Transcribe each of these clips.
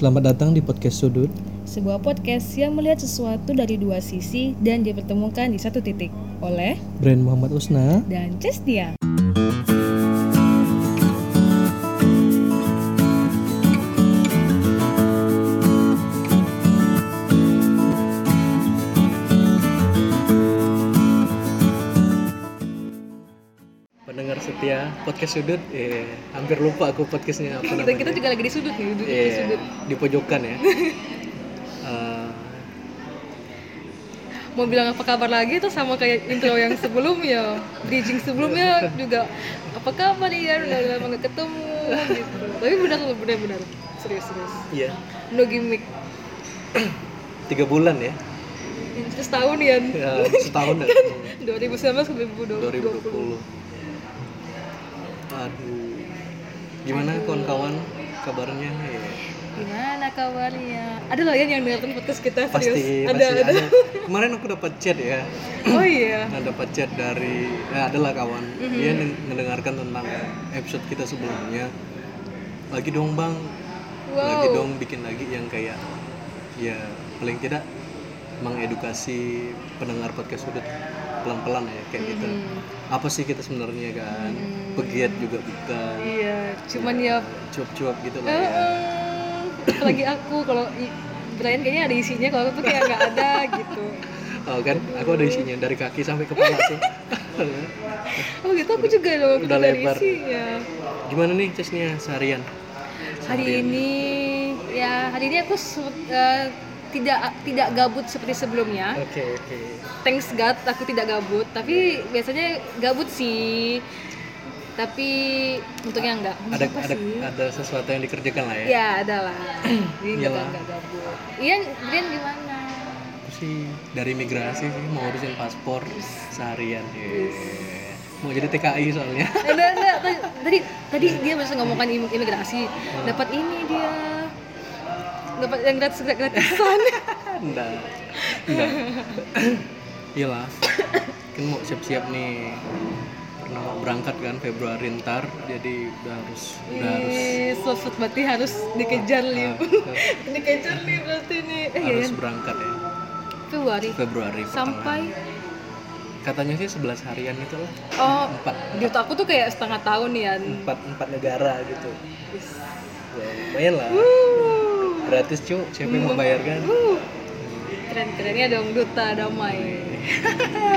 Selamat datang di podcast Sudut. Sebuah podcast yang melihat sesuatu dari dua sisi dan dipertemukan di satu titik oleh Brand Muhammad Usna. dan Cestia. Podcast Sudut. Eh, hampir lupa aku podcastnya apa Kita, namanya. kita juga lagi di sudut nih, duduk di Iya, sudut. di pojokan ya. Eh, Mau bilang apa kabar lagi tuh sama kayak intro yang sebelumnya, bridging sebelumnya juga apa kabar ya, udah lama gak ketemu gitu. Tapi benar loh, benar-benar serius serius. Iya, No gimmick. tiga bulan ya. Terus tahun ya, ya setahun dah. 2019 ke 2020. 2020. Aduh. Gimana kawan-kawan kabarnya? Ya. Gimana kabarnya? Ada loh ya yang dengerin podcast kita serius. Pasti, ada, pasti ada. ada. Kemarin aku dapat chat ya. Oh iya. Nah, dapat chat dari ya adalah kawan Mhm. dia neng- mendengarkan tentang episode kita sebelumnya lagi dong bang lagi Wow. dong bikin lagi yang kayak ya paling tidak mengedukasi pendengar podcast sudut pelan-pelan ya kayak gitu Mhm. apa sih kita sebenarnya kan Mhm. pegiat juga bukan Iya, cuman ya cuap-cuap gitu lah eh, ya apalagi aku kalau Brian kayaknya ada isinya kalau aku tuh kayak nggak ada gitu. oh kan aku ada isinya dari kaki sampai kepala tuh Oh gitu aku juga loh aku Udah lebar. isinya. gimana nih cesnya seharian Hari ini ya hari ini aku eh, tidak tidak gabut seperti sebelumnya. oke oke Thanks God aku tidak gabut, tapi biasanya gabut sih. Tapi untungnya enggak. ada Apa ada sih? ada sesuatu yang dikerjakan lah ya Ya ada lah. Jadi enggak gabut. Iya, Brian gimana? Aku sih dari migrasi sih mau urusin paspor seharian Yeay. mau jadi TKI soalnya Enggak, enggak. Tadi, tadi, tadi dia masih ngomongkan im- imigrasi. Dapat ini dia. Dapat yang gratis gratisan. enggak enggak iyalah kan mau siap-siap nih. Pernah mau berangkat kan Februari ntar. Jadi udah harus udah harus. Ih, sosok berarti harus dikejar lim. ah, dikejar nih berarti nih. Eh iya, harus Yan. berangkat ya. Februari. Februari sampai? Katanya sih 11 harian itu lah. Oh empat. di aku tuh kayak setengah tahun ya. empat empat negara gitu. Ya, lumayan lah. Uh, gratis cu siapa yang mau bayar kan uh. Keren kerennya dong duta damai.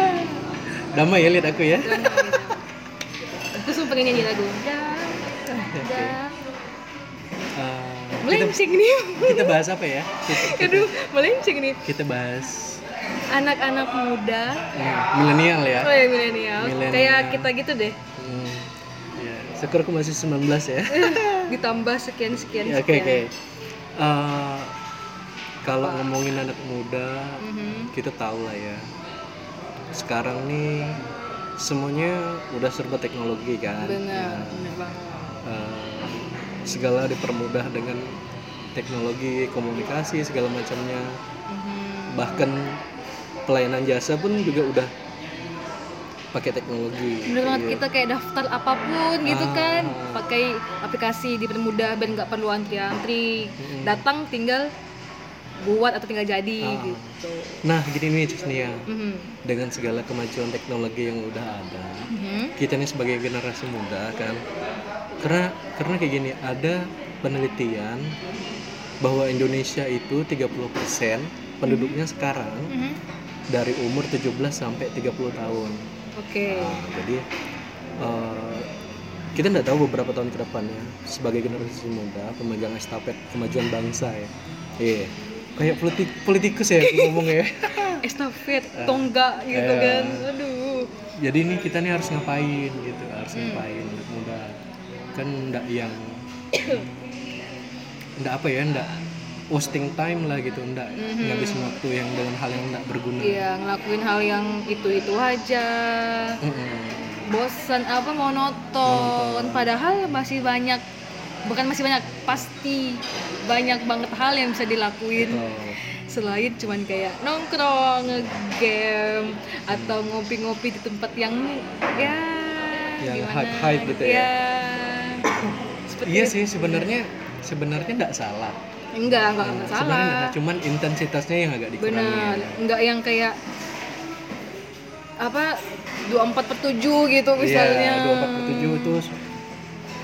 damai ya lihat aku ya Aku sumpah pengen nyanyi lagu. Kita, Melenceng nih. kita bahas apa ya kita, Aduh, melenceng nih. kita bahas Anak-anak muda, hmm, milenial ya oh ya milenial, kayak kita gitu deh. Hmm, ya syukur aku masih 19 ya Ditambah sekian sekian Ya, oke sekian. oke Eh, kalau ngomongin anak muda Mhm. kita tahu lah ya sekarang nih semuanya udah serba teknologi kan Benar, Ya. benar banget. Eh, segala dipermudah dengan teknologi komunikasi segala macamnya Mhm. bahkan pelayanan jasa pun juga udah pakai teknologi Bener banget Iya. kita kayak daftar apa pun gitu Ah. kan, pakai aplikasi dipermudah biar nggak perlu antri-antri. Mm-mm. Datang tinggal buat atau tinggal jadi Ah. gitu. nah gini nih Cisnia Mhm. dengan segala kemajuan teknologi yang udah ada Mhm. kita nih sebagai generasi muda kan karena karena kayak gini ada penelitian bahwa Indonesia itu 30% penduduknya sekarang Mhm. dari umur 17 sampai 30 tahun Oke. Nah, jadi eh, kita nggak tahu beberapa tahun ke depannya sebagai generasi muda pemegang estafet kemajuan bangsa ya. Iya. Kayak politik politikus ya ngomong ya. Estafet, tonggak gitu eh. kan. Aduh. Jadi ini kita nih harus ngapain gitu, harus Hmm. ngapain muda. Kan nggak yang nggak apa ya, nggak wasting time lah gitu, nggak Mhm. ngabisin waktu yang dengan hal yang nggak berguna. Iya, ngelakuin hal yang itu-itu aja. Mm-mm. Bosan apa monoton. Padahal masih banyak bukan masih banyak, pasti banyak banget hal yang bisa dilakuin. Betul. selain cuman kayak nongkrong, ngegame atau ngopi-ngopi di tempat yang ya Yang gimana hype-hype gitu ya. ya Iya itu. sih sebenarnya sebenarnya nggak salah enggak enggak enggak Sebenarnya salah nggak, cuman intensitasnya yang agak dikurangi benar enggak yang kayak apa 24 per 7 gitu misalnya. Iya, 24 per 7 terus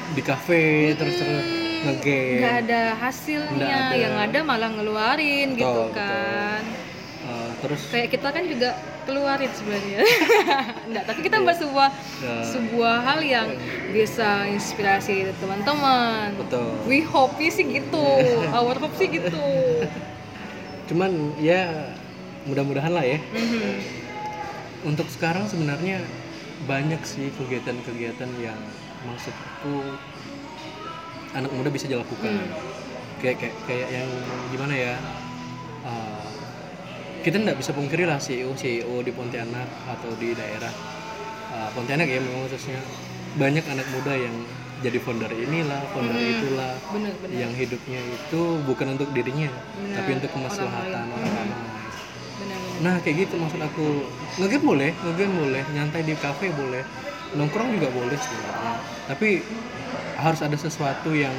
di kafe terus terus ngegame. Nggak ada hasilnya ada. yang ada malah ngeluarin gitu Betul, betul. kan. Eh, terus? Kayak kita kan juga keluarin sebenarnya. Enggak tapi kita buat sebuah Ya. sebuah hal yang bisa inspirasi teman-teman. Betul. We hope sih gitu. Our hope sih gitu. Cuman ya mudah-mudahan lah ya. Mhm. untuk sekarang sebenarnya banyak sih kegiatan-kegiatan yang maksudku anak muda bisa dilakukan. Hmm. kayak kayak kayak yang gimana ya uh, kita nggak bisa pungkiri lah CEO CEO di Pontianak atau di daerah uh, Pontianak ya memang khususnya banyak anak muda yang jadi founder inilah founder Hmm. itulah bener bener yang hidupnya itu bukan untuk dirinya Benar, tapi untuk kemaslahatan orang lain bener bener Nah kayak gitu maksud aku ngegame boleh, ngegame boleh, nyantai di kafe boleh, nongkrong juga boleh sebenarnya. Tapi harus ada sesuatu yang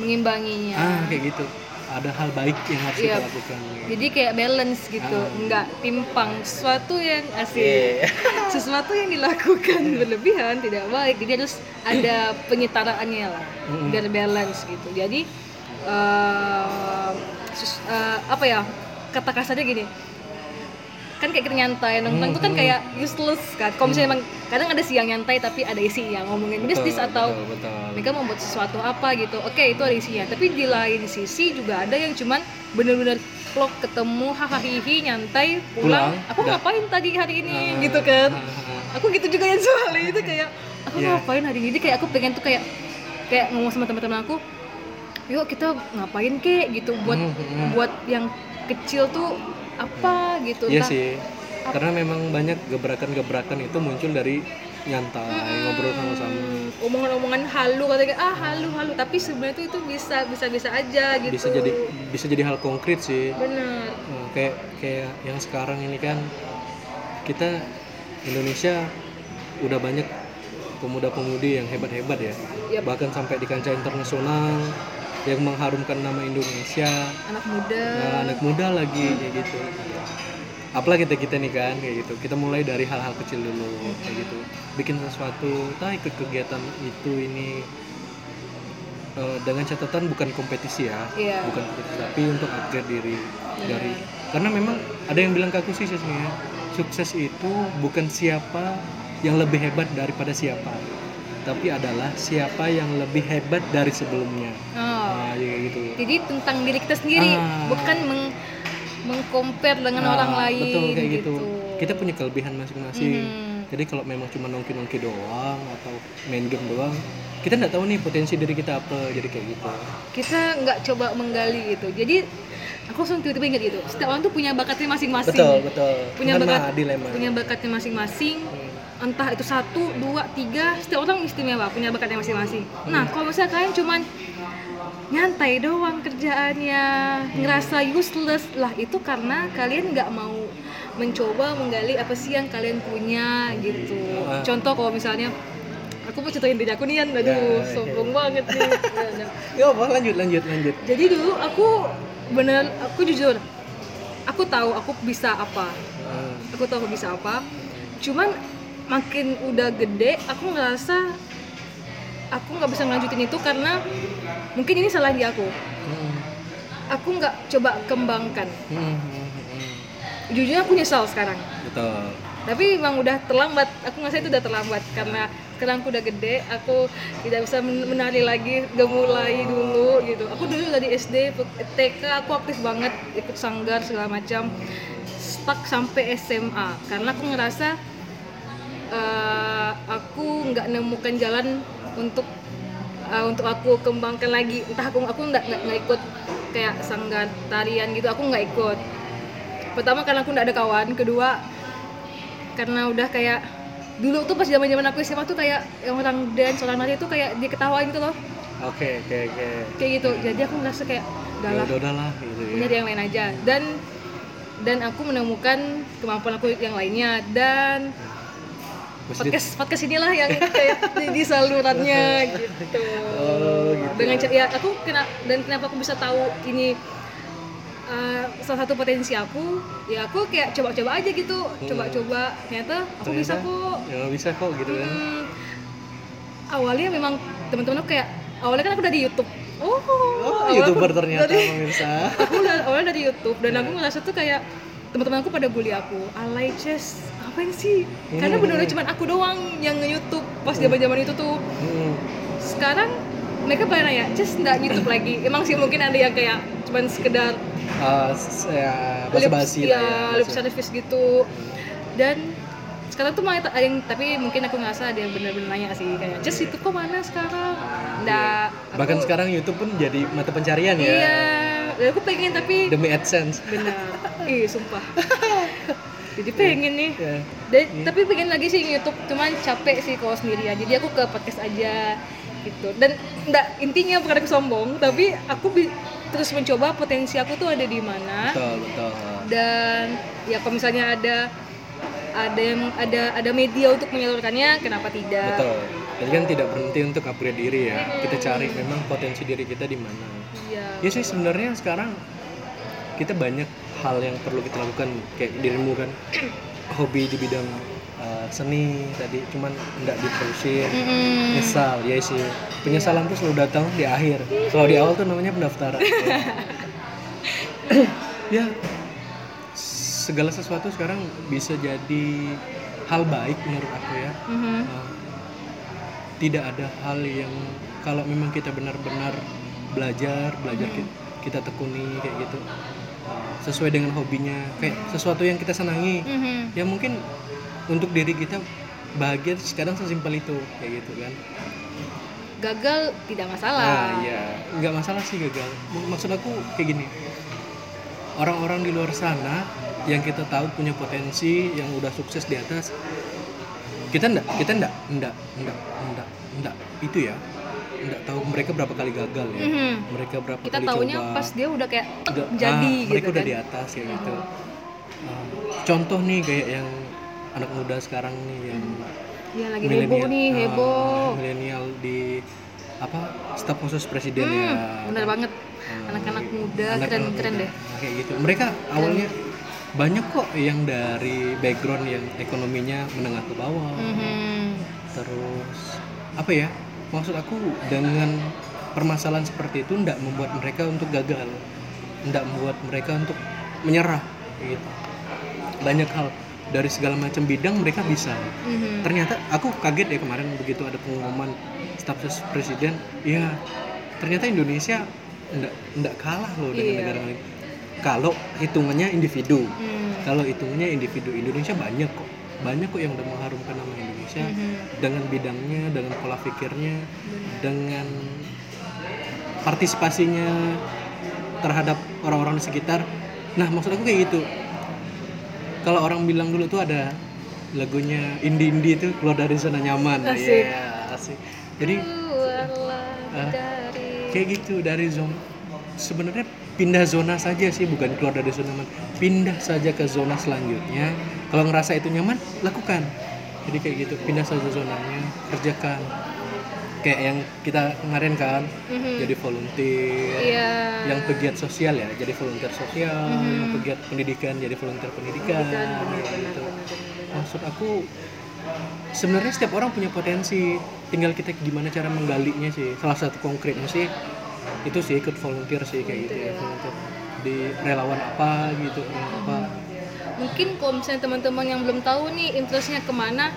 mengimbanginya ah kayak gitu. Ada hal baik yang harus Iya. kita lakukan. jadi kayak balance gitu Ah. nggak timpang sesuatu yang asik Iya. sesuatu yang dilakukan berlebihan tidak baik jadi harus ada penyetaraannya lah Mm-mm. biar balance gitu jadi eh, sus- eh, apa ya kata kasarnya gini kan kayak kita nyantai nongkrong itu kan Mm-mm. kayak useless kan kalau misalnya emang kadang ada sih yang nyantai tapi ada isi yang ngomongin bisnis Betul, atau betul, betul. mereka membuat sesuatu apa gitu oke itu ada isinya tapi di lain sisi juga ada yang cuman bener-bener vlog ketemu hahaha hihi nyantai pulang, Pulang, aku udah. ngapain tadi hari ini Ah, gitu kan ah, ah. aku gitu juga yang soalnya itu kayak aku Iya. ngapain hari ini kayak aku pengen tuh kayak kayak ngomong sama teman-teman aku yuk kita ngapain kek gitu buat Hmm, hmm. buat yang kecil tuh apa gitu Iya sih. Karena memang banyak gebrakan-gebrakan itu muncul dari nyantai, ngobrol sama-sama. Hmm, omongan-omongan halu katanya ah halu halu tapi sebenarnya tuh itu bisa bisa bisa aja gitu Bisa jadi bisa jadi hal konkret sih. bener Nah, kayak kayak yang sekarang ini kan kita Indonesia udah banyak pemuda-pemudi yang hebat-hebat ya Yap. bahkan sampai di kancah internasional yang mengharumkan nama Indonesia. Anak muda. Nah, anak muda lagi kayak gitu. Apalagi kita kita nih kan kayak gitu. Kita mulai dari hal-hal kecil dulu kayak gitu. Bikin sesuatu tak ikut kegiatan itu ini Eh, dengan catatan bukan kompetisi ya Iya. bukan kompetisi tapi untuk upgrade diri dari karena memang ada yang bilang ke aku sih sebenarnya sukses itu bukan siapa yang lebih hebat daripada siapa tapi adalah siapa yang lebih hebat dari sebelumnya oh. nah ya gitu jadi tentang diri kita sendiri Ah. bukan meng mengcompare dengan Ah, orang lain betul kayak gitu. kita punya kelebihan masing-masing Mhm. jadi kalau memang cuma nongki-nongki doang atau main game doang kita nggak tahu nih potensi diri kita apa jadi kayak gitu kita nggak coba menggali gitu jadi aku langsung tiba-tiba ingat gitu setiap orang tuh punya bakatnya masing-masing betul punya Karena bakat dilema punya bakatnya masing-masing Hmm. Entah itu satu dua tiga setiap orang istimewa punya bakatnya masing-masing Hmm. nah kalau misalnya kalian cuman nyantai doang kerjaannya Hmm. ngerasa useless lah itu karena kalian nggak mau mencoba menggali apa sih yang kalian punya gitu Ah. contoh kalau misalnya aku mau ceritain diri aku nih Yan. aduh Ya, ya. sombong banget nih Ya, ya. ya apa lanjut lanjut lanjut jadi dulu aku bener aku jujur aku tahu aku bisa apa Hmm. aku tahu aku bisa apa cuman makin udah gede aku ngerasa aku nggak bisa ngelanjutin itu karena mungkin ini salah di aku. Hmm. aku nggak coba kembangkan. Hmm, hmm, hmm. jujurnya aku nyesal sekarang. Betul. Tapi emang udah terlambat. Aku ngerasa itu udah terlambat karena sekarang aku udah gede aku tidak bisa men- menari lagi gak mulai dulu gitu. Aku dulu dari SD TK aku aktif banget ikut sanggar segala macam stuck sampai SMA karena aku ngerasa eh, aku nggak nemukan jalan untuk eh, untuk aku kembangkan lagi. Entah aku aku nggak nggak ikut kayak sanggar tarian gitu aku nggak ikut. Pertama karena aku nggak ada kawan kedua karena udah kayak dulu tuh pas zaman zaman aku SMA tuh kayak yang orang dance orang nari tuh kayak diketawain gitu loh. Oke oke oke. Kayak gitu jadi aku ngerasa kayak udah ya lah udah udahlah gitu ya. nyari yang lain aja. Dan dan aku menemukan kemampuan aku yang lainnya. Dan Maksudnya- podcast podcast inilah yang kayak di, di salurannya gitu. Oh, gitu. Dengan ya. ya aku kena dan kenapa aku bisa tahu ini uh, salah satu potensi aku ya aku kayak coba-coba aja gitu. Coba-coba ternyata aku bisa Hmm. Ternyata, kok. ya bisa kok gitu kan. Hmm, awalnya memang teman-teman aku kayak awalnya kan aku dari YouTube. Oh, oh youtuber aku ternyata dari, pemirsa. Aku udah awalnya dari YouTube dan Iya. aku ngerasa tuh kayak teman-teman aku pada bully aku. Alay Ces apa sih? Karena Hmm. benar-benar cuma aku doang yang nge-YouTube pas zaman-zaman itu tuh. Hmm. sekarang mereka pada nanya Ces nggak YouTube lagi? Emang sih mungkin ada yang kayak cuman sekedar Ah, s- ya basa-basi ya ya, lip service gitu. Dan sekarang tuh malah ada yang tapi mungkin aku ngerasa ada yang benar-benar nanya sih kayak Ces itu kok mana sekarang? Nggak Iya. bahkan aku- sekarang YouTube pun jadi mata pencarian ya. Iya aku pengen tapi demi AdSense. Benar ih sumpah jadi pengen nih. Ya. Dan- tapi pengen lagi sih YouTube cuman capek sih kalau sendirian jadi aku ke podcast aja gitu. Dan enggak intinya bukan aku sombong tapi aku bi- terus mencoba potensi aku tuh ada di mana. Betul betul. Dan ya kalau misalnya ada ada yang ada ada media untuk menyalurkannya kenapa tidak? Betul. Jadi kan tidak berhenti untuk upgrade diri ya. Kita cari memang potensi diri kita di mana. Iya. Ya sih sebenarnya sekarang kita banyak hal yang perlu kita lakukan kayak dirimu kan hobi di bidang uh, seni tadi cuman nggak diterusin. Mm-mm. nyesal ya sih. Penyesalan tuh selalu datang di akhir. Kalau di awal tuh namanya pendaftaran. Ya segala sesuatu sekarang bisa jadi hal baik menurut aku ya. Mhm. Uh, tidak ada hal yang kalau memang kita benar-benar belajar belajar ki- kita tekuni kayak gitu sesuai dengan hobinya. Kayak sesuatu yang kita senangi. Mhm. ya mungkin untuk diri kita bahagia sekarang sesimpel itu kayak gitu kan. Gagal tidak nah masalah ya nggak masalah sih gagal. Maksud aku kayak gini. Orang-orang di luar sana yang kita tahu punya potensi yang udah sukses di atas kita enggak kita enggak enggak enggak enggak enggak itu ya enggak tahu mereka berapa kali gagal ya. Mhm. mereka berapa kita kali taunya coba. pas dia udah kayak udah, jadi ah, gitu mereka udah kan. di atas kayak gitu. Uh, contoh nih kayak yang anak muda sekarang nih yang ya lagi heboh nih ah, heboh. milenial di apa staf khusus presiden Hmm, ya bener kan? banget. Ah, anak-anak muda anak-anak keren-keren muda. deh. kayak gitu. Mereka awalnya banyak kok yang dari background yang ekonominya menengah ke bawah. Mhm. terus apa ya maksud aku dengan permasalahan seperti itu tidak membuat mereka untuk gagal. Tidak membuat mereka untuk menyerah gitu. Banyak hal. Dari segala macam bidang mereka bisa. Mhm. ternyata aku kaget ya kemarin begitu ada pengumuman staf presiden. Ya ternyata Indonesia enggak enggak kalah loh dengan Iya. negara lain. Kalau hitungannya individu. Hmm. kalau hitungannya individu Indonesia banyak kok banyak kok yang udah mengharumkan nama Indonesia Mhm. dengan bidangnya dengan pola pikirnya dengan partisipasinya terhadap orang-orang di sekitar. Nah maksud aku kayak gitu. Kalau orang bilang dulu tuh ada lagunya indie indie itu keluar dari zona nyaman. Asik. Iya, asik. Jadi Keluarlah Ah, dari kayak gitu dari zona sebenarnya pindah zona saja sih bukan keluar dari zona nyaman. Pindah saja ke zona selanjutnya kalau ngerasa itu nyaman lakukan. Jadi kayak gitu pindah saja zonanya kerjakan. Kayak yang kita kemarin kan Mhm. jadi volunteer. Iya. yang pegiat sosial ya jadi volunteer sosial. Yang pegiat pendidikan jadi volunteer pendidikan kayak benar, gitu. maksud aku sebenarnya setiap orang punya potensi. Tinggal kita gimana cara menggalinya sih. Salah satu konkretnya sih itu sih ikut volunteer sih kayak gitu ya volunteer. di relawan apa gitu relawan apa Mungkin kalau misalnya teman-teman yang belum tahu nih interestnya ke mana,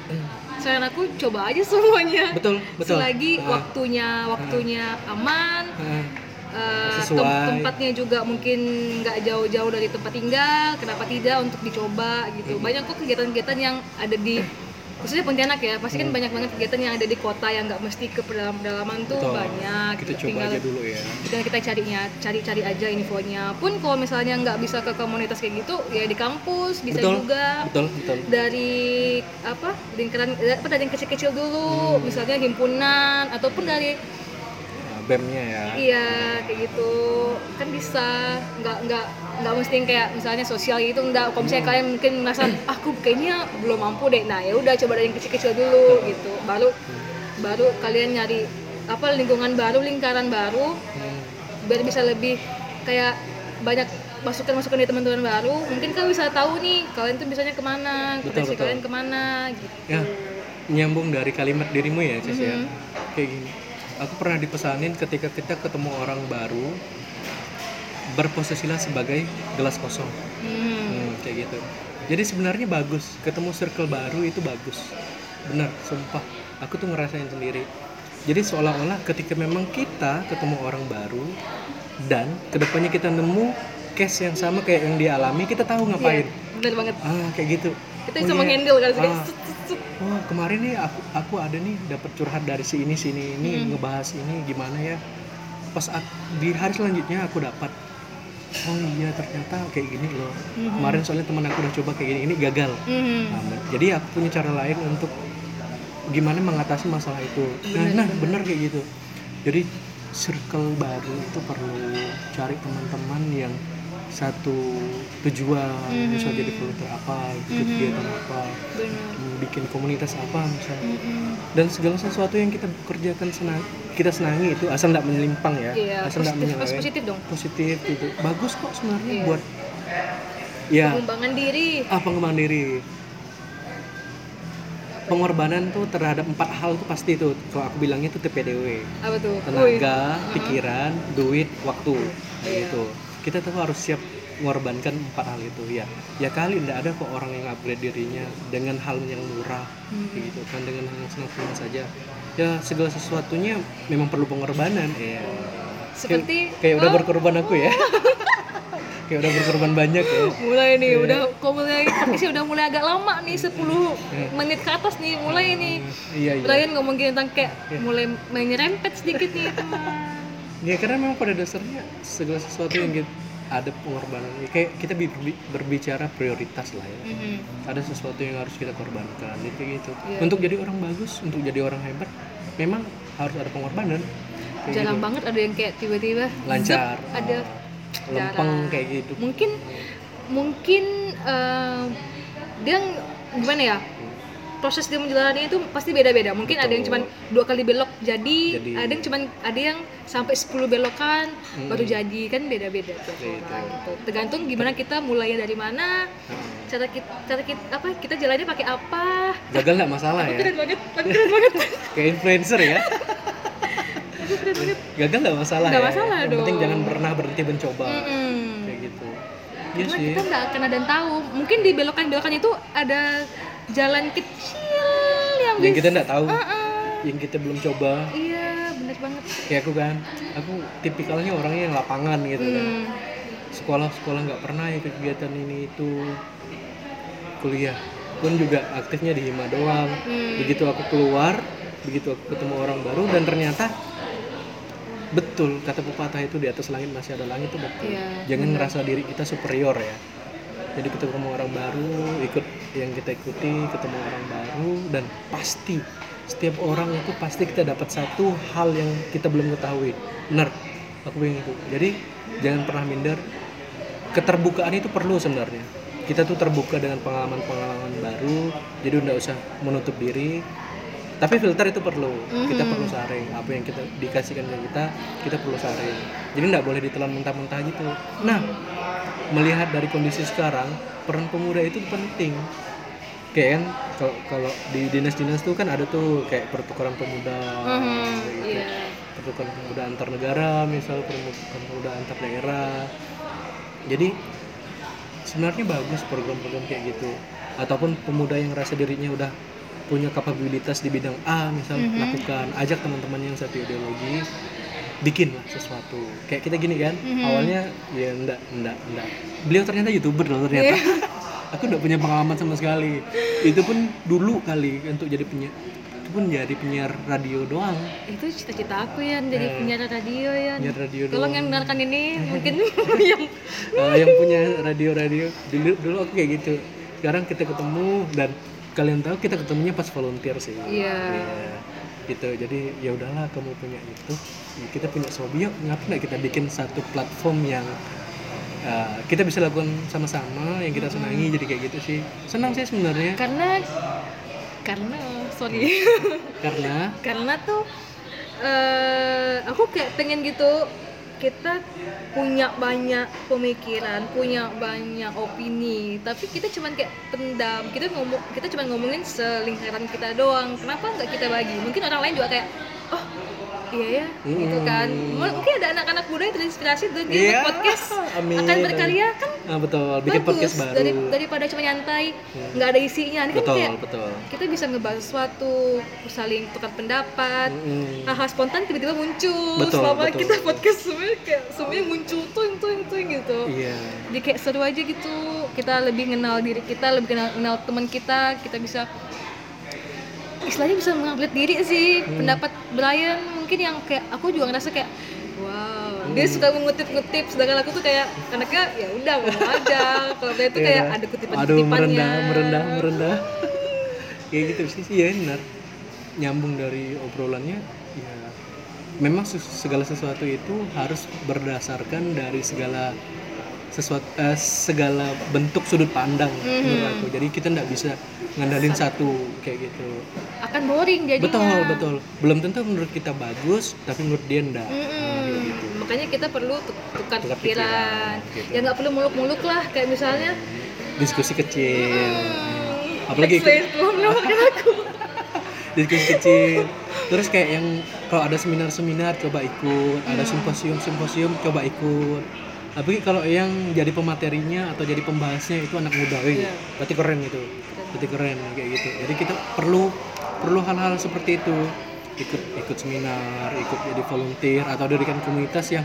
saran aku coba aja semuanya. betul betul Selagi Ah, waktunya waktunya aman, ah, eh, Sesuai. tem- tempatnya juga mungkin nggak jauh-jauh dari tempat tinggal, kenapa tidak untuk dicoba gitu. Banyak kok kegiatan-kegiatan yang ada di khususnya Pontianak ya, pasti kan banyak banget kegiatan yang ada di kota yang nggak mesti ke pedalaman-pedalaman tuh betul. banyak. kita gitu. coba Tinggal aja dulu ya. dan kita carinya cari-cari aja infonya. Pun kalau misalnya nggak bisa ke komunitas kayak gitu ya di kampus bisa betul. juga. Betul betul. Dari apa lingkaran apa dari yang kecil-kecil dulu. Hmm. misalnya himpunan ataupun dari bemnya ya. Iya kayak gitu. Kan bisa. Nggak nggak nggak mesti yang kayak misalnya sosial gitu nggak. Kalau misalnya kalian mungkin merasa "Ah, aku kayaknya belum mampu deh. Nah ya udah coba dari yang kecil-kecil dulu gitu. Baru baru kalian nyari apa lingkungan baru lingkaran baru Hmm. biar bisa lebih kayak banyak masukan-masukan dari teman-teman baru. Mungkin kalian bisa tahu nih kalian tuh bisanya ke mana potensi kalian ke mana gitu. Ya nyambung dari kalimat dirimu ya Cis ya. Mhm. kayak gini. Aku pernah dipesanin ketika kita ketemu orang baru berposisilah sebagai gelas kosong. Hmm. Hmm, kayak gitu. Jadi sebenarnya bagus. Ketemu circle baru itu bagus. Benar sumpah. Aku tuh ngerasain sendiri. Jadi seolah-olah ketika memang kita ketemu orang baru dan ke depannya kita nemu case yang sama kayak yang dialami kita tahu ngapain. Iya, bener banget. Ah kayak gitu. Kita Oh bisa iya. menghandle kan Ah. Wah kemarin nih aku aku ada nih dapat curhat dari si ini sini ini Hmm. ngebahas ini gimana ya. Pas ak- di hari selanjutnya aku dapat oh iya ternyata kayak gini loh Mhm. kemarin soalnya teman aku udah coba kayak gini ini gagal Mhm. Nah, jadi aku punya cara lain untuk gimana mengatasi masalah itu nah, Bener, nah bener kayak gitu jadi circle baru itu perlu cari teman-teman yang satu tujuan Mhm. bisa jadi volunteer apa ikut Mhm. kegiatan apa bener bikin komunitas apa misalnya Mhm. dan segala sesuatu yang kita kerjakan senang kita senangi itu asal tidak menyelimpang ya. Iya, asal tidak positif, menyeleweng positif dong. positif gitu. Bagus kok sebenarnya Iya. buat ya pengembangan diri. Ah pengembangan diri. Pengorbanan tuh terhadap empat hal tuh pasti tuh. Kalau aku bilangnya itu TPDW apa tuh? Tenaga pikiran duit waktu. Iya. gitu. Kita tuh harus siap mengorbankan empat hal itu ya ya kali tidak ada kok orang yang upgrade dirinya dengan hal yang murah Hmm. gitu kan. Dengan hal yang senang-senang saja ya segala sesuatunya memang perlu pengorbanan. Ya seperti kayak udah oh, berkorban aku ya. Kayak udah berkorban banyak ya. Mulai nih Iya. udah kok mulai podcastnya udah mulai agak lama nih 10 Iya. menit ke atas nih mulai nih. Iya iya. Ryan ngomongin tentang kayak Iya. mulai menyerempet sedikit nih. Teman Ya karena memang pada dasarnya segala sesuatu yang kita, ada pengorbanan. Ya, Kayak kita bi- berbicara prioritas lah ya. Mhm. Ada sesuatu yang harus kita korbankan itu gitu. Iya. Untuk jadi orang bagus, untuk jadi orang hebat, memang harus ada pengorbanan. Kayak jarang gitu. banget ada yang kayak tiba-tiba lancar, zep, ada oh, lempeng jarang. kayak gitu. mungkin mungkin eh, dia gimana ya proses dia menjalani itu pasti beda-beda mungkin ada yang Betul. cuman dua kali belok jadi, Jadi. ada yang cuman ada yang sampai 10 belokan Hmm. baru jadi kan beda-beda tiap Gitu. orang gitu. tergantung gimana kita mulainya dari mana Nah, cara kita cara kita apa kita jalannya pakai apa gagal nggak masalah Aku ya. keren banget aku keren banget Kayak influencer ya. aku keren banget Gagal nggak masalah Nggak ya. masalah yang penting dong. jangan pernah berhenti mencoba. Mm-mm. Kayak gitu. Iya Karena kita nggak akan ada yang tahu mungkin di belokan-belokan itu ada jalan kecil yang, Yang kita nggak tahu, Ah, yang kita belum coba. iya bener banget. Kayak aku kan aku tipikalnya orangnya yang lapangan gitu kan. Hmm. sekolah-sekolah nggak pernah ikut kegiatan ini itu. Kuliah pun juga aktifnya di hima doang. Hmm. begitu aku keluar begitu aku ketemu orang baru dan ternyata betul kata pepatah itu di atas langit masih ada langit itu betul. Iya, jangan benar. ngerasa diri kita superior ya jadi kita ketemu orang baru ikut yang kita ikuti ketemu orang baru dan pasti setiap orang itu pasti kita dapat satu hal yang kita belum ketahui. Benar aku pengen itu jadi jangan pernah minder. Keterbukaan itu perlu sebenarnya. Kita tuh terbuka dengan pengalaman-pengalaman baru jadi udah usah menutup diri. Tapi filter itu perlu. Kita perlu saring. Apa yang kita dikasihkan ke kita kita perlu saring. Jadi nggak boleh ditelan mentah-mentah gitu. Nah melihat dari kondisi sekarang peran pemuda itu penting kayak kan kalau kalau di dinas-dinas tuh kan ada tuh kayak pertukaran pemuda Mhm, gitu. iya pertukaran pemuda antar negara misal pertukaran pemuda antar daerah jadi sebenarnya bagus program-program kayak gitu ataupun pemuda yang rasa dirinya udah punya kapabilitas di bidang A misal Mhm. lakukan ajak teman-teman yang satu ideologi bikin lah sesuatu. Kayak kita gini kan Mhm. awalnya ya enggak enggak enggak. Beliau ternyata youtuber loh ternyata. Aku enggak punya pengalaman sama sekali. Itu pun dulu kali untuk jadi penyiar itu pun jadi penyiar radio doang. Itu cita-cita aku ya jadi Eh, penyiar radio ya penyiar radio tolong yang mendengarkan ini mungkin yang Eh, yang punya radio-radio. Dulu dulu aku kayak gitu. Sekarang kita ketemu dan kalian tahu kita ketemunya pas volunteer sih. Iya. Iya. gitu. Jadi ya udahlah kamu punya itu kita punya Sobi yuk ngapa nggak kita bikin satu platform yang uh, kita bisa lakukan sama-sama yang kita senangi jadi kayak gitu sih senang sih sebenarnya karena karena sorry karena karena tuh eh aku kayak pengen gitu kita punya banyak pemikiran, punya banyak opini, tapi kita cuman kayak pendam. Kita ngomong, kita cuma ngomongin selingkaran kita doang. Kenapa nggak kita bagi? Mungkin orang lain juga kayak, oh iya ya, gitu kan. Hmm. M- Mungkin ada anak-anak muda yang terinspirasi dan dia Iya, buat podcast amin. akan berkarya kan? Ah, betul. Bikin bagus. podcast baru. Dari, daripada cuma nyantai Hmm. nggak ada isinya. Ini kan betul kayak betul. kita bisa ngebahas sesuatu saling tukar pendapat. Mm-mm. hal-hal spontan tiba-tiba muncul. Betul, selama betul, kita betul. podcast semuanya kayak semuanya muncul tuing tuing tuing gitu. Iya. Jadi kayak seru aja gitu. Kita lebih kenal diri kita lebih kenal, kenal teman kita. Kita bisa istilahnya bisa mengupgrade diri sih Hmm. pendapat Brian mungkin yang kayak aku juga ngerasa kayak wow dia suka mengutip-ngutip sedangkan aku tuh kayak anaknya ya udah mau aja kalau Brian tuh kayak Iya. ada aduh kutipan-kutipannya merendah merendah merendah kayak gitu sih iya benar nyambung dari obrolannya ya memang segala sesuatu itu harus berdasarkan dari segala sesuatu eh, segala bentuk sudut pandang Mhm. menurut aku jadi kita nggak bisa ngandalin satu kayak gitu. Akan boring jadinya. Betul betul. Belum tentu menurut kita bagus tapi menurut dia enggak. Mm-mm. makanya kita perlu tuk- tukar Tukar pikiran, pikiran, gitu. ya nggak perlu muluk-muluk lah kayak misalnya. Diskusi kecil. Hmm, Apalagi aku. Diskusi kecil. Terus kayak yang kalau ada seminar-seminar coba ikut. Ada simposium-simposium coba ikut tapi kalau yang jadi pematerinya atau jadi pembahasnya itu anak muda wih, Iya. berarti keren gitu. Berarti keren kayak gitu. Jadi kita perlu perlu hal-hal seperti itu. Ikut ikut seminar ikut jadi volunteer atau dirikan komunitas yang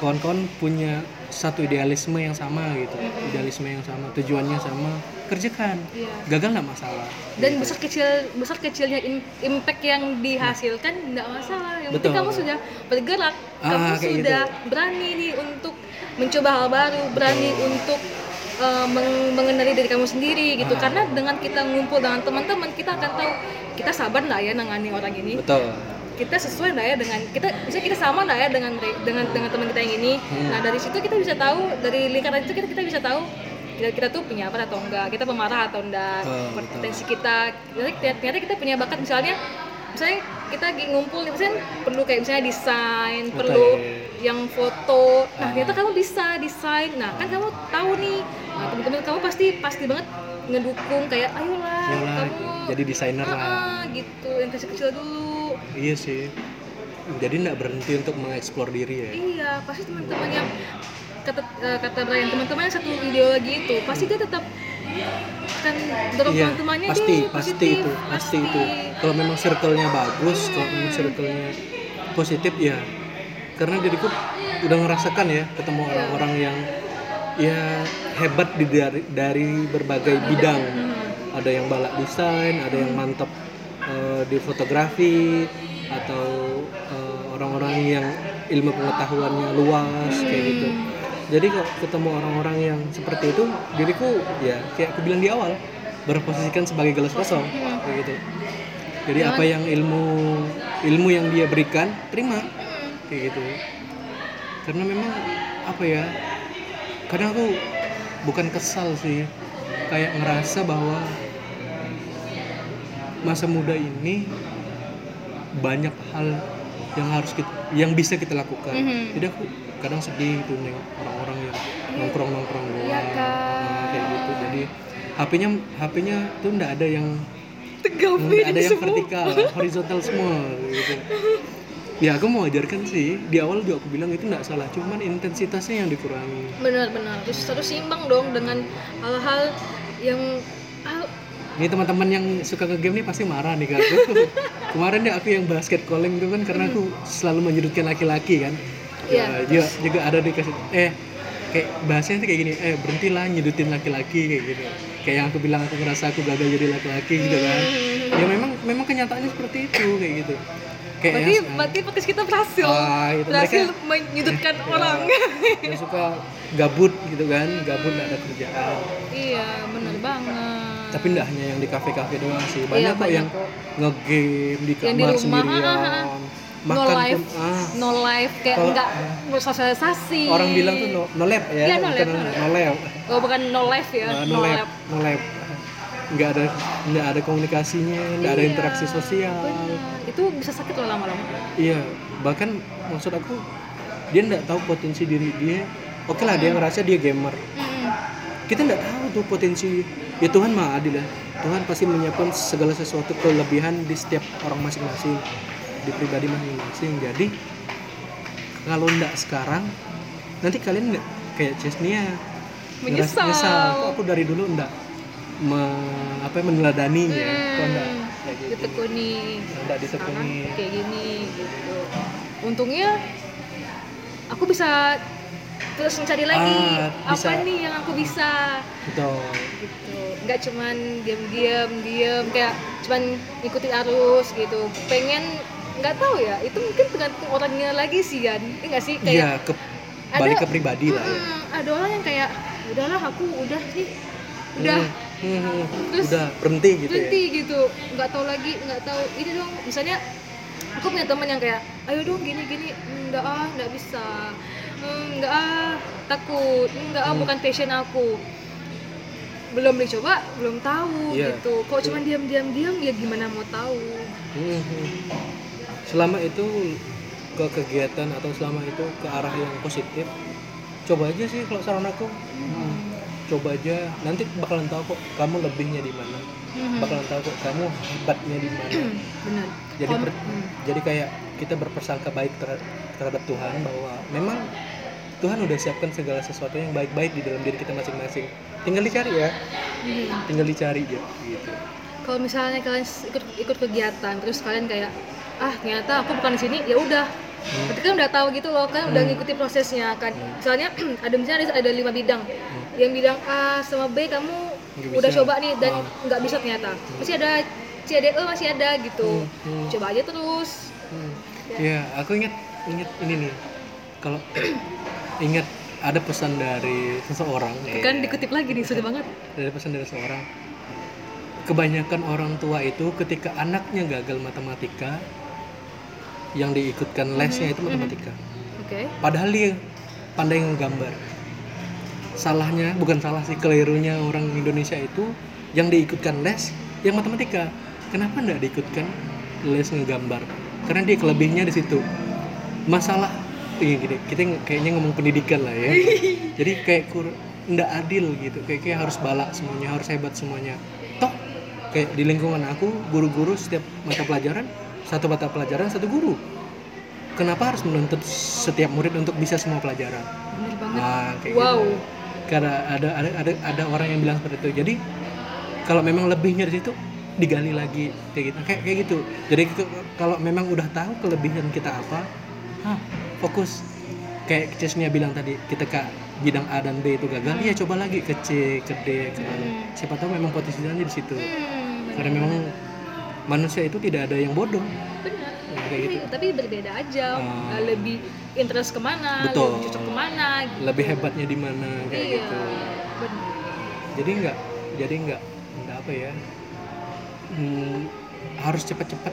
kawan-kawan punya satu idealisme yang sama gitu. Idealisme yang sama tujuannya sama kerjakan. Iya. gagal nggak masalah. Dan besar kecil besar kecilnya im- impact yang dihasilkan nggak masalah. Yang penting kamu sudah bergerak Ah, kamu kayak sudah berani nih untuk mencoba hal baru berani untuk uh, meng- mengenali diri kamu sendiri gitu. Ah. karena dengan kita ngumpul dengan teman-teman kita akan tahu kita sabar nggak ya nangani orang ini. Betul kita sesuai nggak ya dengan kita bisa kita sama nggak ya dengan dengan dengan teman kita yang ini. Hmm. nah dari situ kita bisa tahu dari lingkaran itu kita kita bisa tahu kita, kita tuh punya apa atau enggak kita pemarah atau enggak Oh, potensi kita. Ternyata, ternyata kita punya bakat misalnya misalnya kita lagi ngumpul nih misalnya perlu kayak misalnya desain Betul. perlu yang foto. Nah Ah. ternyata kamu bisa desain. Nah kan kamu tahu nih. Nah, teman-teman kamu pasti pasti banget ngedukung kayak ayolah Yalah, kamu jadi desainer Ah, lah. Ah, gitu. Yang kecil-kecil dulu iya sih. Jadi nggak berhenti untuk mengeksplor diri ya? Iya, pasti teman-teman yang kata eh, kata Brian teman-teman yang satu ideologi itu pasti dia tetap kan dorong iya teman-temannya pasti deh, pasti positif, itu pasti itu. kalau memang circle-nya bagus kalau memang circle-nya positif ya karena diriku udah ngerasakan ya ketemu orang-orang yang ya hebat di dari, dari berbagai bidang. Ada yang balak desain ada yang mantap eh, di fotografi atau eh, orang-orang yang ilmu pengetahuannya luas kayak gitu. Jadi kalau ketemu orang-orang yang seperti itu diriku ya kayak aku bilang di awal berposisikan sebagai gelas kosong kayak gitu. Jadi apa yang ilmu ilmu yang dia berikan terima kayak gitu. Karena memang apa ya kadang aku bukan kesal sih kayak ngerasa bahwa masa muda ini banyak hal yang harus kita yang bisa kita lakukan. Mhm. jadi aku kadang sedih tuh nengok orang-orang yang nongkrong nongkrong doang. Nah, kayak gitu. Jadi HP-nya HP-nya tuh nggak ada yang tegapin ada yang semua. vertikal horizontal semua gitu. Ya aku mau ajarkan sih. Di awal juga aku bilang itu nggak salah cuman intensitasnya yang dikurangi. Benar-benar terus harus seimbang dong dengan hal-hal yang ini teman-teman yang suka ke game nih pasti marah nih kak. aku kemarin deh aku yang basket calling tuh kan karena aku selalu menyudutkan laki-laki kan. Iya. ya, juga ada di kasih eh kayak bahasanya tuh kayak gini eh berhentilah nyudutin laki-laki kayak gitu. Kayak yang aku bilang aku ngerasa aku gagal jadi laki-laki gitu kan. Ya memang memang kenyataannya seperti itu kayak gitu. Kayak berarti yang, berarti podcast kita berhasil. Ah, itu berhasil mereka- menyudutkan Ya, orang. yang suka gabut gitu kan gabut nggak ada kerjaan. Iya benar banget tapi enggak hanya yang di kafe-kafe doang sih. Banyak Iya, kok banyak yang kok. ngegame di Yang di kamar rumah, sendirian. Ah, ah, ah. no makan life. pun ah. No life kayak Kalau- nggak bersosialisasi. orang bilang tuh no, no lab ya Iya, no bukan lab, no lab. no oh bukan no life ya Nah, no, no lab, lab. no lab. Nggak ada nggak ada komunikasinya nggak ada Iya, interaksi sosial. benar. itu bisa sakit loh lama-lama. Iya bahkan maksud aku dia nggak tahu potensi diri dia. Oke lah dia ngerasa dia gamer. Mm-mm. kita nggak tahu tuh potensi ya Tuhan mah adil ya. Tuhan pasti menyiapkan segala sesuatu kelebihan di setiap orang masing-masing di pribadi masing-masing. Jadi kalau nggak sekarang nanti kalian nggak kayak Chesnia Menyesal. nyesal. Kok aku dari dulu nggak me- apa ya, meneladani ya? Kok Hmm, kayak gitu ditekuni. Nggak sekarang ditekuni? Kayak gini gitu. Untungnya aku bisa terus mencari lagi Ah, bisa. apa nih yang aku bisa? Betul. Gitu. Nggak cuman diam-diam diam kayak cuman ikuti arus gitu. Pengen nggak tahu ya itu mungkin tergantung orangnya lagi sih kan Iya nggak sih? Kayak iya ke balik ada- ke pribadi lah ya. "Mm, ada orang yang kayak udahlah aku udah nih udah. Hmm, hmm. Terus udah berhenti gitu berhenti ya gitu. Nggak tahu lagi nggak tahu. Ini dong misalnya aku punya teman yang kayak ayo dong gini gini. Nggak ah nggak bisa Hmm, nggak ah takut nggak ah Hmm. bukan passion aku belum dicoba belum tahu Iya. gitu kok cuma diam diam diam ya gimana mau tahu Hmm, hmm. selama itu ke kegiatan atau selama itu ke arah yang positif coba aja sih kalau saran aku Hmm. coba aja nanti bakalan tahu kok kamu lebihnya di mana Hmm. bakalan tahu kok kamu hebatnya di mana benar jadi Kom- per- hmm. jadi kayak kita berpersangka baik ter- terhadap Tuhan bahwa memang Tuhan udah siapkan segala sesuatu yang baik-baik di dalam diri kita masing-masing tinggal dicari ya Hmm. tinggal dicari ya gitu kalau misalnya kalian ikut ikut kegiatan terus kalian kayak ah ternyata aku bukan di sini ya udah Hmm. berarti kan udah tahu gitu loh kan udah Hmm. ngikuti prosesnya kan Hmm. misalnya ada misalnya ada, ada lima bidang yang bidang A sama B kamu Nggak udah bisa. coba nih dan Ah. nggak bisa ternyata masih ada C D E masih ada gitu Hmm, hmm. coba aja terus Hmm. Iya, aku ingat ingat ini nih. Kalau ingat ada pesan dari seseorang. kan Iya. dikutip lagi nih sudah banget Dari pesan dari seseorang. Kebanyakan orang tua itu ketika anaknya gagal matematika, yang diikutkan lesnya itu matematika. oke Padahal dia pandai ngegambar. Salahnya bukan salah sih kelirunya orang Indonesia itu yang diikutkan les yang matematika. Kenapa nggak diikutkan les ngegambar? Karena dia kelebihnya di situ. Masalah ini gini, kita kayaknya ngomong pendidikan lah ya. Jadi kayak kur nggak adil gitu. Kayak, kayak harus balak semuanya, harus hebat semuanya. Toh kayak di lingkungan aku guru-guru setiap mata pelajaran satu mata pelajaran satu guru. Kenapa harus menuntut setiap murid untuk bisa semua pelajaran? bener banget Nah, kayak wow gitu. Karena ada ada ada ada orang yang bilang seperti itu. Jadi kalau memang lebihnya di situ digali lagi kayak gitu. Kayak kayak gitu. Jadi kalau memang udah tahu kelebihan kita apa, hah, fokus. Kayak Cesnia bilang tadi, kita ke bidang A dan B itu gagal, iya coba lagi ke C, ke D, ke. Hmm. Siapa tahu memang potensinya di situ. hmm, Karena memang manusia itu tidak ada yang bodoh. benar Ya, kayak gitu. tapi, tapi berbeda aja Ah. lebih interest ke mana Betul. lebih cocok ke mana gitu. Lebih hebatnya di mana kayak iya gitu. benar jadi nggak jadi nggak nggak apa ya hmm, harus cepat-cepat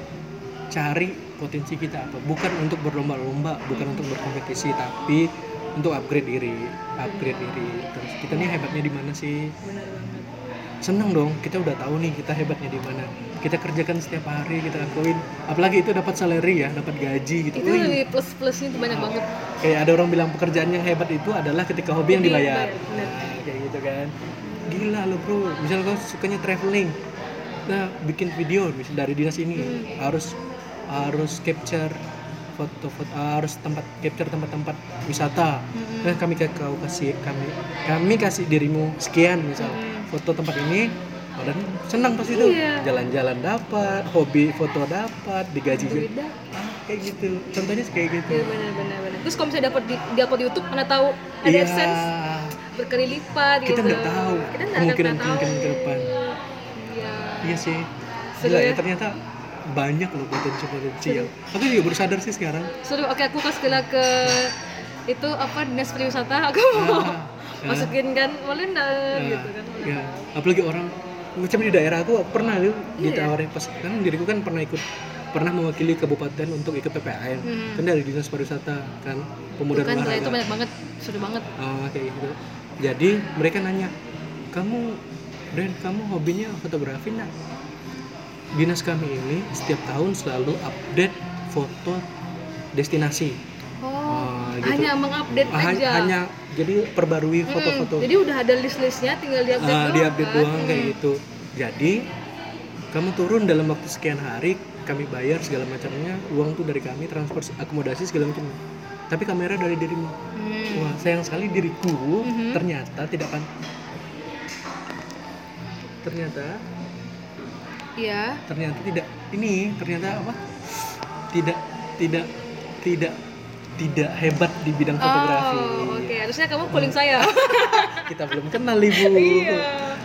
cari potensi kita apa. Bukan untuk berlomba-lomba bukan untuk berkompetisi tapi untuk upgrade diri upgrade diri. Terus kita nih hebatnya di mana sih? Seneng dong kita udah tahu nih kita hebatnya di mana. Kita kerjakan setiap hari kita lakuin. Apalagi itu dapat salary ya dapat gaji gitu. Itu Wih, lebih plus plusnya tuh banyak banget. Kayak ada orang bilang pekerjaan yang hebat itu adalah ketika hobi yang dibayar. Nah, kayak gitu kan. Gila lo bro. Misal kau sukanya traveling. Nah bikin video misal dari dinas ini Hmm. harus harus capture foto-foto harus tempat capture tempat-tempat wisata Mm-mm. nah kami kau kasih kami kami kasih dirimu sekian misal Mm. foto tempat ini oh, dan senang pasti tuh Iya. jalan-jalan dapat hobi foto dapat digaji juga ah, kayak gitu contohnya kayak gitu Iya benar benar benar. Terus kalau misalnya dapat di, di YouTube mana tahu ada Iya. sense berkali lipat Kita gitu. nggak tahu Kita nggak akan kemungkinan- pernah tahu. kemungkinan ke depan. Iya. Iya sih. Gila ya ya? ternyata banyak loh potensi-potensi yang aku juga baru sadar sih sekarang. Seru. Oke aku pas kira ke itu apa dinas pariwisata aku mau Ah, ah. masukin kan boleh nggak Ah, gitu kan. ya. Apalagi orang macam di daerah aku pernah tuh Iya. ditawarin pas kan diriku kan pernah ikut pernah mewakili kabupaten untuk ikut PPAN Hmm. kan dari dinas pariwisata kan pemuda kan setelah itu olahraga banyak banget seru banget Oh, kayak gitu. Jadi mereka nanya, kamu Dan kamu hobinya fotografi nak? Dinas kami ini setiap tahun selalu update foto destinasi. oh Ah, gitu. hanya mengupdate Ah, aja Hanya jadi perbarui Mm-mm. foto-foto. jadi udah ada list listnya tinggal diupdate Ah, doang diupdate kan? doang kayak Mm. gitu. Jadi kamu turun dalam waktu sekian hari, kami bayar segala macamnya, uang tuh dari kami, transfer akomodasi segala macam. Tapi kamera dari dirimu. Hmm. Wah, sayang sekali diriku Mhm. ternyata tidak pan ternyata iya ternyata tidak ini ternyata apa? Tidak tidak tidak tidak hebat di bidang fotografi. Oh, oke. Harusnya kamu calling saya. Kita belum kenal ibu. Iya.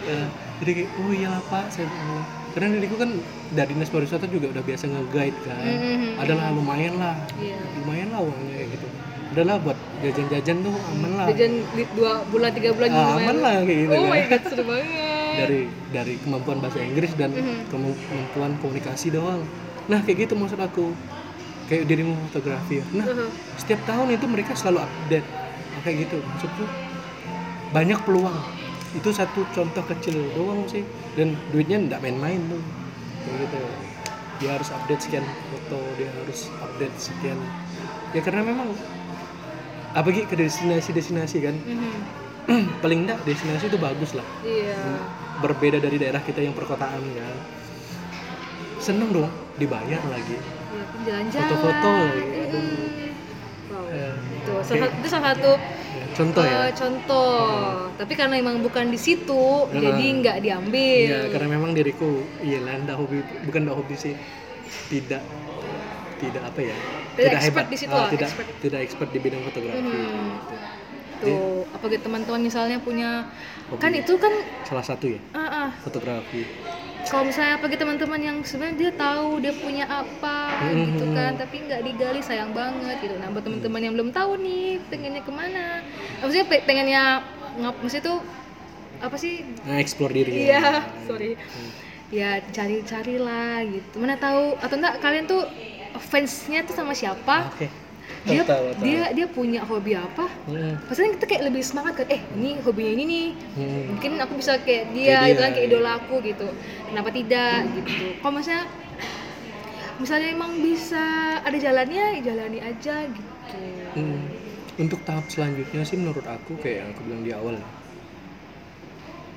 Nah, jadi kayak, oh iya pak, saya bilang. Karena diriku kan dari dinas pariwisata juga udah biasa nge-guide kan. Mhm. Adalah lumayan lah, Iya. lumayan lah uangnya gitu. Adalah buat jajan-jajan tuh aman lah. Jajan dua bulan tiga bulan Ah, aman lah kayak gitu Oh kan. my god, seru banget. dari dari kemampuan bahasa Inggris dan Mhm. kemu- kemampuan komunikasi doang. Nah kayak gitu maksud aku kayak dirimu fotografi ya. Nah Uh-huh. setiap tahun itu mereka selalu update Nah, kayak gitu maksudku banyak peluang itu satu contoh kecil doang sih dan duitnya nggak main-main tuh kayak gitu dia harus update sekian foto dia harus update sekian ya karena memang apalagi ke destinasi-destinasi kan Mhm. paling enggak destinasi itu bagus lah Iya. berbeda dari daerah kita yang perkotaan kan seneng dong dibayar lagi Iya, kan jalan-jalan. Foto-foto lagi, Mm-mm. aduh. Wow. Eh, Itu salah, itu salah satu Ya, contoh ya eh, contoh. Tapi karena emang bukan di situ, Heeh. jadi nggak diambil. Iya, karena memang diriku iya lah hobi bukan ndak hobi sih tidak tidak apa ya Tidak expert di situ Ah, lah, tidak expert. tidak expert di bidang fotografi. Mhm. gitu. Tuh, apalagi teman-teman misalnya punya Hobi. kan itu kan salah satu ya? Ah, ah, fotografi. Kalau misalnya apalagi teman-teman yang sebenarnya dia tahu dia punya apa Mhm. gitu kan tapi nggak digali sayang banget gitu. Nah buat teman-teman yang belum tahu nih pengennya ke mana? Maksudnya pe- pengennya ngap maksudnya tuh apa sih? Nah explore diri iya sorry. Ya cari-carilah gitu. Mana tahu atau enggak kalian tuh fansnya tuh sama siapa? Oke. Dia Tahu, tahu. dia dia punya hobi apa? Hmm, kita kayak lebih semangat kan eh ini hobinya ini nih. Hmm. mungkin aku bisa kayak dia Kayak gitu dia, kan kayak iya. idola aku gitu. Kenapa tidak? gitu. Kalau misalnya misalnya emang bisa ada jalannya ya jalani aja gitu. Hmm. Untuk tahap selanjutnya sih menurut aku kayak yang aku bilang di awal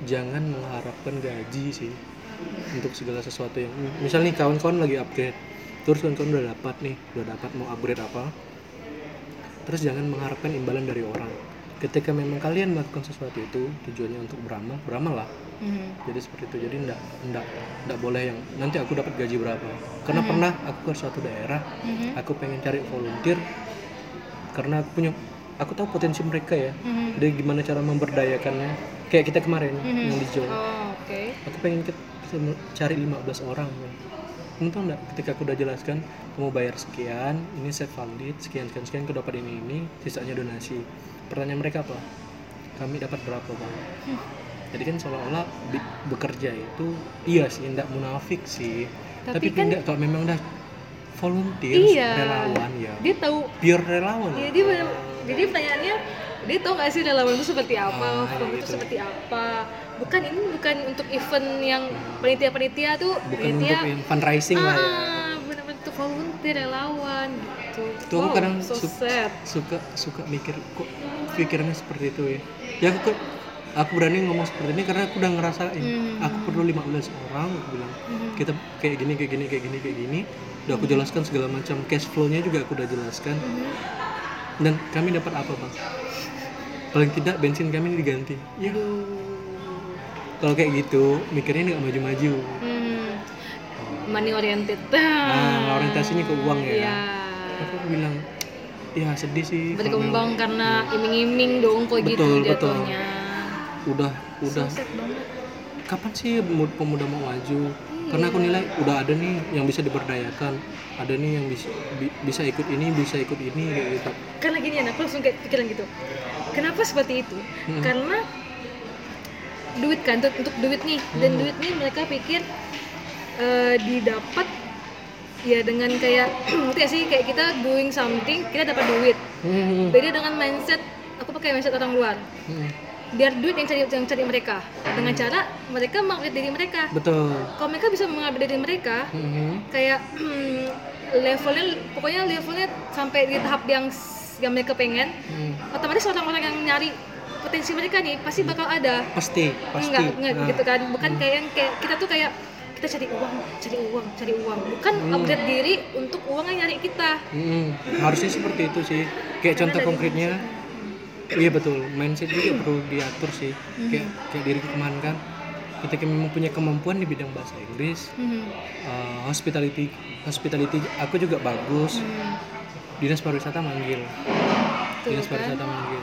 Jangan mengharapkan gaji sih Untuk segala sesuatu yang Misal nih kawan-kawan lagi upgrade Terus kawan-kawan udah dapat nih Udah dapat mau upgrade apa Terus jangan mengharapkan imbalan dari orang Ketika memang kalian melakukan sesuatu itu Tujuannya untuk beramal Beramal lah Mhm. jadi seperti itu jadi ndak ndak ndak boleh yang nanti aku dapat gaji berapa karena pernah aku ke suatu daerah Mhm. aku pengen cari volunteer karena aku punya aku tahu potensi mereka ya Mhm. jadi gimana cara memberdayakannya kayak kita kemarin Mhm. yang di Jawa oh oke aku pengen ke- cari 15 orang ya. Kamu tahu nggak ketika aku udah jelaskan kamu bayar sekian ini saya valid sekian sekian sekian aku dapat ini ini sisanya donasi. Pertanyaan mereka apa? Kami dapat berapa bang? Jadi kan seolah-olah bekerja itu iya sih tidak munafik sih. Tapi tapi, kan- tidak kalau memang udah volunteer Iya. relawan ya. Dia tahu. Pure relawan. Iya, dia bener- jadi pertanyaannya dia tahu nggak sih relawan itu seperti apa, Ah, forum itu gitu. seperti apa. Bukan ini bukan untuk event yang panitia-panitia tuh bukan panitia untuk yang fundraising lah ya ah, benar-benar untuk volunteer relawan gitu. Tuh, aku kadang so su- sad. suka suka mikir kok pikirannya seperti itu ya ya aku aku berani ngomong seperti ini karena aku udah ngerasain Hmm. aku perlu 15 orang aku bilang Mhm. kita kayak gini kayak gini kayak gini kayak gini udah aku jelaskan segala macam cash flow-nya juga aku udah jelaskan Mhm. dan kami dapat apa bang paling tidak bensin kami diganti ya kalau kayak gitu mikirnya nggak maju-maju Hmm. Money oriented. nah orientasinya ke uang ya Iya. aku bilang ya sedih sih Berkembang karena iming-iming dong kok gitu Betul, betul. jatuhnya. udah udah banget. kapan sih mu- pemuda mau maju karena aku nilai udah ada nih yang bisa diberdayakan ada nih yang bisa bi- bisa ikut ini bisa ikut ini kayak gitu karena gini ya aku langsung kayak pikiran gitu kenapa seperti itu Hmm. karena duit kan untuk, untuk duit nih dan Hmm. duit nih mereka pikir eh, didapat ya dengan kayak ngerti sih kayak kita doing something kita dapat duit Hmm. beda dengan mindset aku pakai mindset orang luar Hmm. biar duit yang cari yang cari mereka dengan cara mereka mengupgrade diri mereka betul kalau mereka bisa mengupgrade diri mereka Hmm. kayak levelnya pokoknya levelnya sampai di tahap yang yang mereka pengen Hmm. otomatis orang-orang yang nyari potensi mereka nih pasti bakal ada pasti pasti enggak enggak Nah. gitu kan bukan kayak yang kayak kita tuh kayak kita cari uang cari uang cari uang bukan Hmm. upgrade diri untuk uang yang nyari kita Hmm, harusnya seperti itu sih. Kayak contoh dari konkretnya, iya betul. Mindset juga perlu diatur sih. Hmm. Kayak kayak diriku kemarin kan, ketika memang punya kemampuan di bidang bahasa Inggris, Hmm. uh, hospitality, hospitality aku juga bagus. Hmm. Dinas pariwisata manggil, Tuh, dinas kan? pariwisata manggil.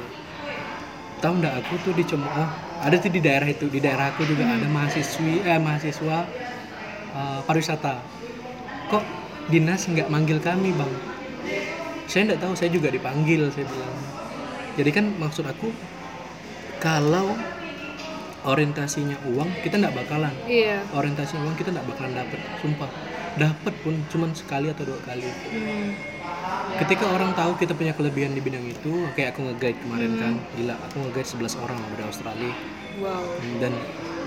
Tahu nggak aku tuh dicemooh, ada tuh di daerah itu, di daerah aku juga Hmm. ada mahasiswi, eh mahasiswa uh, pariwisata. Kok dinas nggak manggil kami bang? saya nggak tahu saya juga dipanggil saya bilang jadi kan maksud aku kalau orientasinya uang kita nggak bakalan iya orientasi uang kita nggak bakalan dapet sumpah dapet pun cuman sekali atau dua kali Hmm. Ketika orang tahu kita punya kelebihan di bidang itu kayak aku nge-guide kemarin kan. Gila aku nge-guide 11 orang dari Australia. Wow. Dan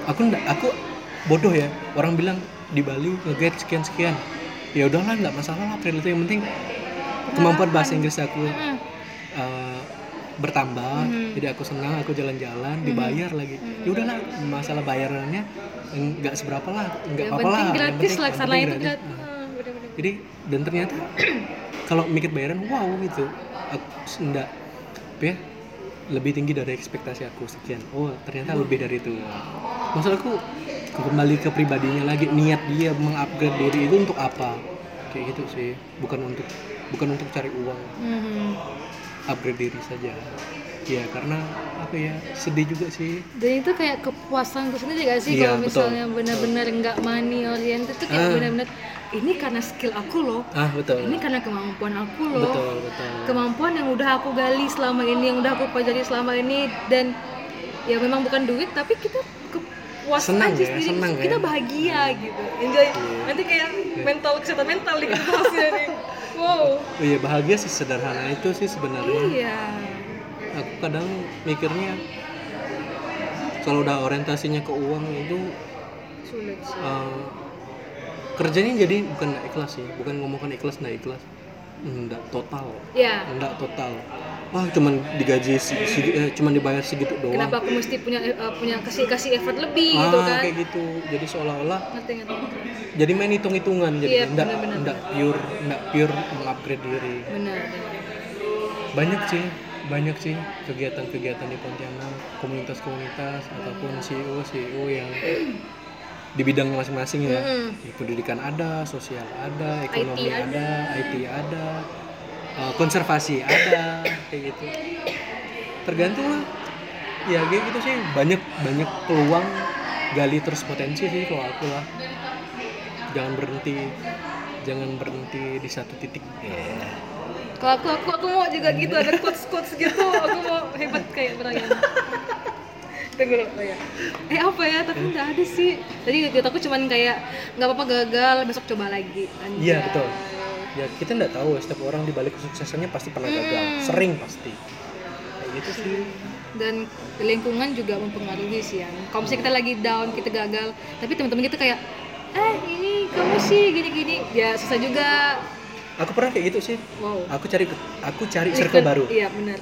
aku nggak aku bodoh ya. Orang bilang di Bali nge-guide sekian sekian ya udahlah nggak masalah lah itu yang penting kemampuan bahasa Inggris aku Hmm. uh, bertambah. Mhm. jadi aku senang aku jalan-jalan dibayar lagi. Ya udahlah masalah bayarannya nggak seberapa lah nggak apa-apa lah. gratis yang lah penting- yang itu gratis. Nah, bener-bener. jadi dan ternyata kalau mikir bayaran wow gitu. Aku enggak ya lebih tinggi dari ekspektasi aku sekian. Oh ternyata lebih dari itu. Maksud aku kembali ke pribadinya lagi niat dia mengupgrade diri itu untuk apa? Kayak gitu sih bukan untuk bukan untuk cari uang. Mhm. upgrade diri saja ya karena apa ya sedih juga sih. Dan itu kayak kepuasan gue sendiri gak sih Iya, kalau misalnya benar-benar nggak money oriented itu kayak Ah. benar-benar ini karena skill aku loh. Ah betul. Ini karena kemampuan aku loh. Betul betul. Kemampuan yang udah aku gali selama ini yang udah aku pelajari selama ini dan ya memang bukan duit tapi kita kepuasan Senang aja ya, sendiri. Senang kita ya. bahagia gitu. Enjoy. Iya. nanti kayak mental kesehatan mental bahasnya nih. Wow. Oh iya bahagia sih sederhana itu sih sebenarnya. Iya aku kadang mikirnya kalau udah orientasinya ke uang itu sulit sih. eh, kerjanya jadi bukan nggak ikhlas sih bukan ngomongkan ikhlas nggak ikhlas. Enggak total. Ya. Enggak total. Wah cuman digaji si, si- eh, cuman dibayar segitu doang. Kenapa aku mesti punya eh, punya kasih kasih effort lebih ah gitu kan? kayak gitu. Jadi seolah-olah ngerti ngerti. jadi main hitung-hitungan jadi Iya, enggak benar-benar. enggak pure enggak pure mengupgrade diri. Benar. Banyak sih banyak sih kegiatan-kegiatan di Pontianak komunitas-komunitas ataupun CEO CEO yang di bidang masing-masing ya. Di pendidikan ada sosial ada ekonomi IT ada. IT ada eh, konservasi ada kayak gitu. Tergantung lah. Ya kayak gitu sih. Banyak banyak peluang gali terus potensi sih kalau aku lah. Jangan berhenti jangan berhenti di satu titik. Ya kalau aku aku aku mau juga gitu ada quotes quotes gitu aku mau hebat kayak Brian tunggu dulu oh ya. Eh apa ya tapi nggak ada sih. Tadi di aku cuman kayak nggak apa-apa gagal besok coba lagi. Iya, betul. ya kita nggak tahu setiap orang di balik kesuksesannya pasti pernah gagal. Hmm. sering pasti. Kayak gitu sih. Dan lingkungan juga mempengaruhi sih ya. Kalau misalnya kita lagi down kita gagal tapi teman-teman kita kayak eh ini kamu sih gini-gini. Ya susah juga aku pernah kayak gitu sih. Wow. Aku cari aku cari circle baru. Iya benar.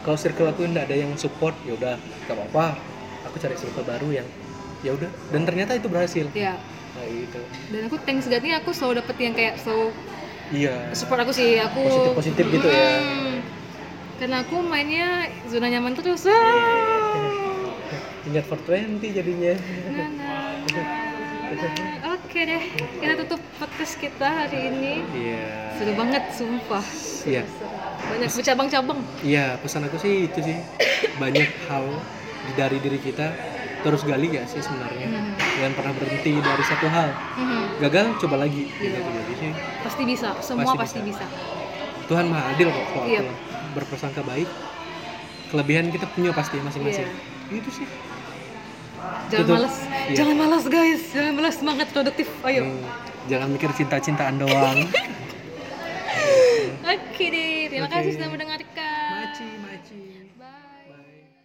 Kalau circle aku nggak ada yang support ya udah gak apa-apa. Aku cari circle baru yang ya udah. Dan ternyata itu berhasil. Ya kayak gitu dan aku thanks God nih aku selalu dapet yang kayak selalu iya. support aku sih. Aku positif positif gitu ya. Hmm. karena aku mainnya zona nyaman terus. Iya. ah. ingat for 20 jadinya. Nah, nah. oke deh kita tutup podcast kita hari ini. Iya. Seru banget sumpah. Iya. Banyak bercabang-cabang. Iya pesan aku sih itu sih. Banyak hal dari diri kita terus gali gak sih sebenarnya? Hmm. jangan pernah berhenti dari satu hal. Mhm. gagal coba lagi. Iya. gitu jadi sih. Pasti bisa semua Pasti pasti, bisa. Tuhan maha adil kok kalau Iya. aku berprasangka baik. Kelebihan kita punya pasti masing-masing. Iya. itu sih jangan Tutup. malas. Iya. jangan malas guys. Jangan malas. Semangat produktif. Ayo. Hmm, jangan mikir cinta-cintaan doang. Oke deh. Terima Oke. kasih sudah mendengar